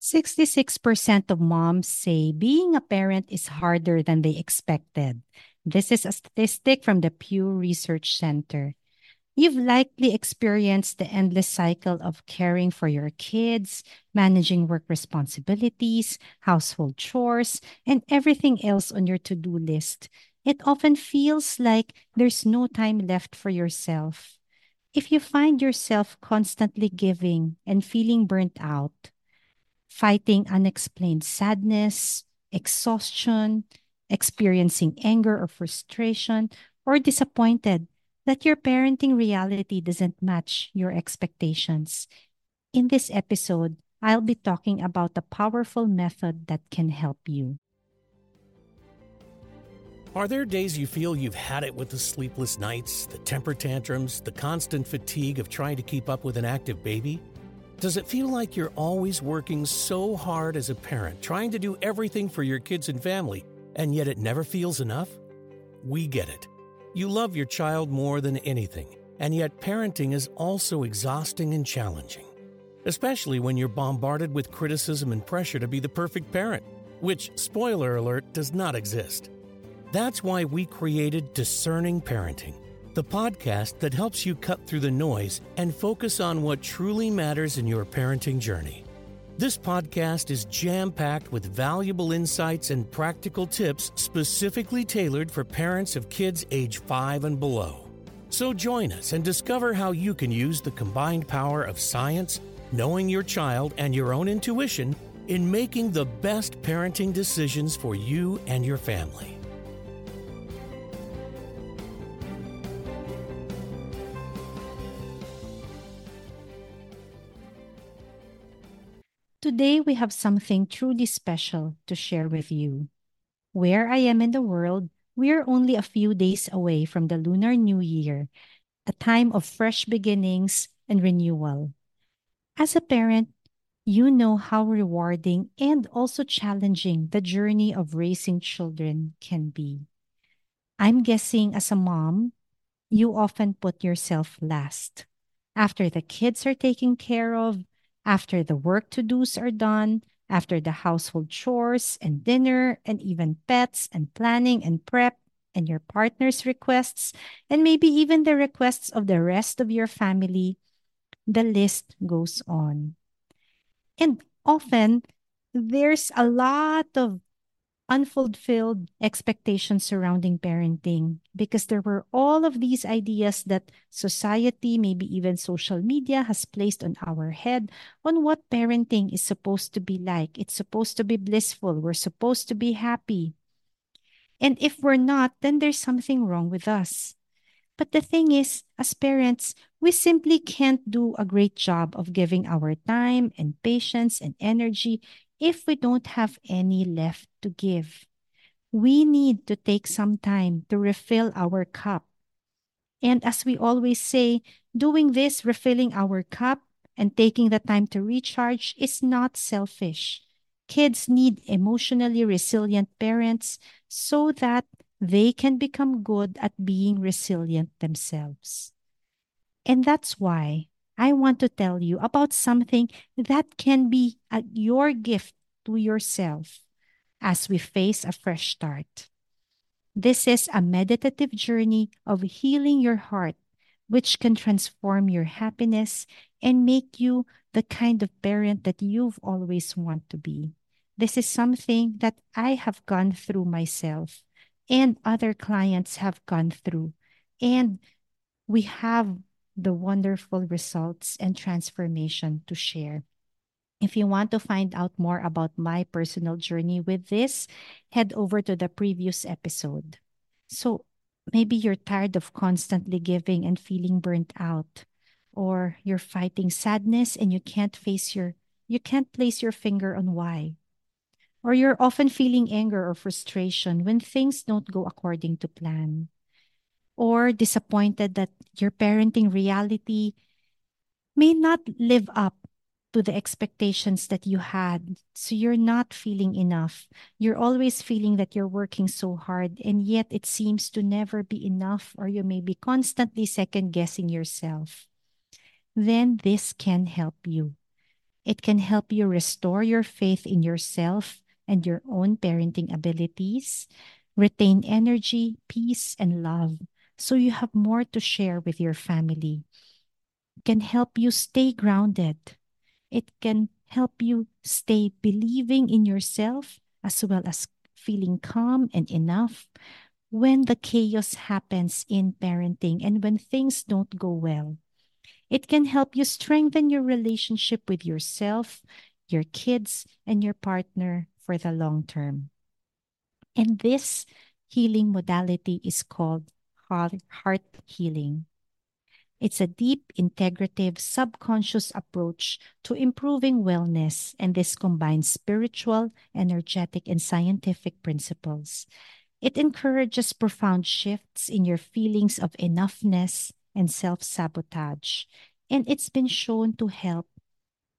66% of moms say being a parent is harder than they expected. This is a statistic from the Pew Research Center. You've likely experienced the endless cycle of caring for your kids, managing work responsibilities, household chores, and everything else on your to do list. It often feels like there's no time left for yourself. If you find yourself constantly giving and feeling burnt out, fighting unexplained sadness, exhaustion, experiencing anger or frustration, or disappointed that your parenting reality doesn't match your expectations. In this episode, I'll be talking about a powerful method that can help you. Are there days you feel you've had it with the sleepless nights, the temper tantrums, the constant fatigue of trying to keep up with an active baby? Does it feel like you're always working so hard as a parent, trying to do everything for your kids and family, and yet it never feels enough? We get it. You love your child more than anything, and yet parenting is also exhausting and challenging, especially when you're bombarded with criticism and pressure to be the perfect parent, which, spoiler alert, does not exist. That's why we created Discerning Parenting, the podcast that helps you cut through the noise and focus on what truly matters in your parenting journey. This podcast is jam packed with valuable insights and practical tips specifically tailored for parents of kids age 5 and below. So join us and discover how you can use the combined power of science, knowing your child, and your own intuition in making the best parenting decisions for you and your family. Today, we have something truly special to share with you. Where I am in the world, we are only a few days away from the Lunar New Year, a time of fresh beginnings and renewal. As a parent, you know how rewarding and also challenging the journey of raising children can be. I'm guessing as a mom, you often put yourself last. After the kids are taken care of, after the work to dos are done, after the household chores and dinner, and even pets and planning and prep, and your partner's requests, and maybe even the requests of the rest of your family, the list goes on. And often, there's a lot of unfulfilled expectations surrounding parenting because there were all of these ideas that society, maybe even social media, has placed on our head on what parenting is supposed to be like. It's supposed to be blissful. We're supposed to be happy. And if we're not, then there's something wrong with us. But the thing is, as parents, we simply can't do a great job of giving our time and patience and energy if we don't have any left to give. We need to take some time to refill our cup. And as we always say, doing this, refilling our cup and taking the time to recharge is not selfish. Kids need emotionally resilient parents so that they can become good at being resilient themselves. And that's why I want to tell you about something that can be a, your gift to yourself as we face a fresh start. This is a meditative journey of healing your heart, which can transform your happiness and make you the kind of parent that you've always wanted to be. This is something that I have gone through myself and other clients have gone through. And we have the wonderful results and transformation to share. If you want to find out more about my personal journey with this, head over to the previous episode. So maybe you're tired of constantly giving and feeling burnt out, or you're fighting sadness and you can't face your you can't place your finger on why. Or you're often feeling anger or frustration when things don't go according to plan or disappointed that your parenting reality may not live up to the expectations that you had. So you're not feeling enough. You're always feeling that you're working so hard, and yet it seems to never be enough, or you may be constantly second guessing yourself. Then this can help you. It can help you restore your faith in yourself and your own parenting abilities, retain energy, peace, and love so you have more to share with your family. It can help you stay grounded. It can help you stay believing in yourself as well as feeling calm and enough when the chaos happens in parenting and when things don't go well. It can help you strengthen your relationship with yourself, your kids, and your partner for the long term. And this healing modality is called heart healing. It's a deep, integrative, subconscious approach to improving wellness, and this combines spiritual, energetic, and scientific principles. It encourages profound shifts in your feelings of enoughness and self sabotage, and it's been shown to help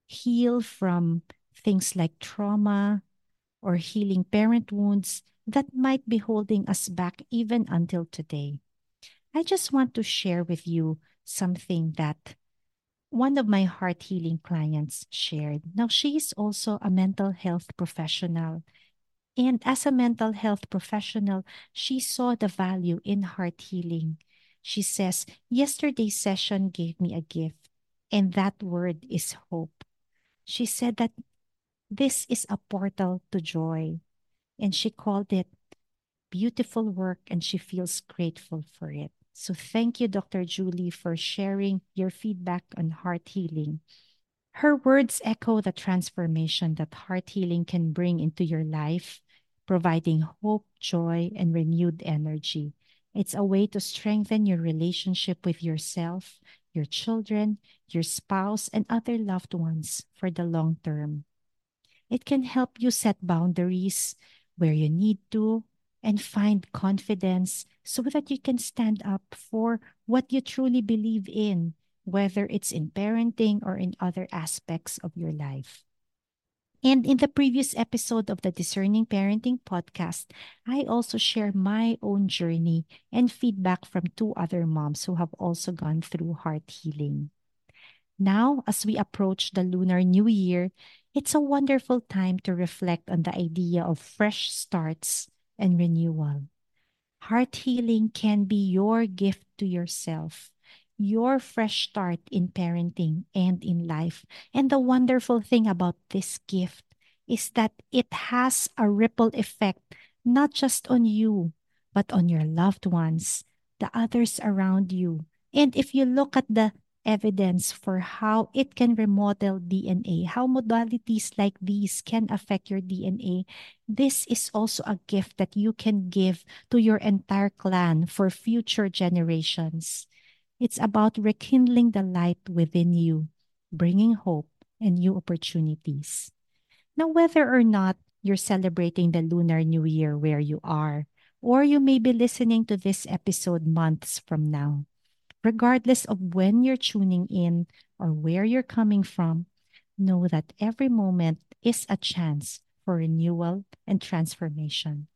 heal from things like trauma or healing parent wounds that might be holding us back even until today. I just want to share with you something that one of my heart healing clients shared. Now, she is also a mental health professional. And as a mental health professional, she saw the value in heart healing. She says, Yesterday's session gave me a gift, and that word is hope. She said that this is a portal to joy, and she called it beautiful work, and she feels grateful for it. So thank you, Dr. Julie, for sharing your feedback on heart healing. Her words echo the transformation that heart healing can bring into your life, providing hope, joy, and renewed energy. It's a way to strengthen your relationship with yourself, your children, your spouse, and other loved ones for the long term. It can help you set boundaries where you need to and find confidence so that you can stand up for what you truly believe in, whether it's in parenting or in other aspects of your life. And in the previous episode of the Discerning Parenting podcast, I also share my own journey and feedback from two other moms who have also gone through heart healing. Now, as we approach the Lunar New Year, it's a wonderful time to reflect on the idea of fresh starts and renewal. Heart healing can be your gift to yourself, your fresh start in parenting and in life. And the wonderful thing about this gift is that it has a ripple effect, not just on you, but on your loved ones, the others around you. And if you look at the evidence for how it can remodel DNA, how modalities like these can affect your DNA. This is also a gift that you can give to your entire clan for future generations. It's about rekindling the light within you, bringing hope and new opportunities. Now, whether or not you're celebrating the Lunar New Year where you are, or you may be listening to this episode months from now regardless of when you're tuning in or where you're coming from, know that every moment is a chance for renewal and transformation.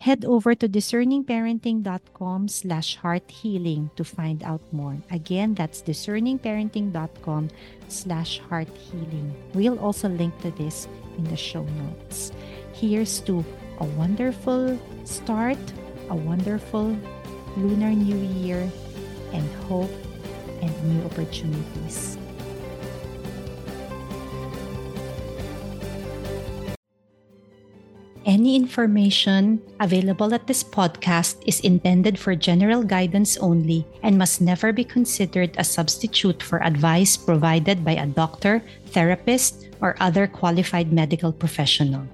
Head over to discerningparenting.com slash heart healing to find out more. Again, that's discerningparenting.com slash heart healing. We'll also link to this in the show notes. Here's to a wonderful start, a wonderful Lunar New Year and hope and new opportunities. Any information available at this podcast is intended for general guidance only and must never be considered a substitute for advice provided by a doctor, therapist, or other qualified medical professional.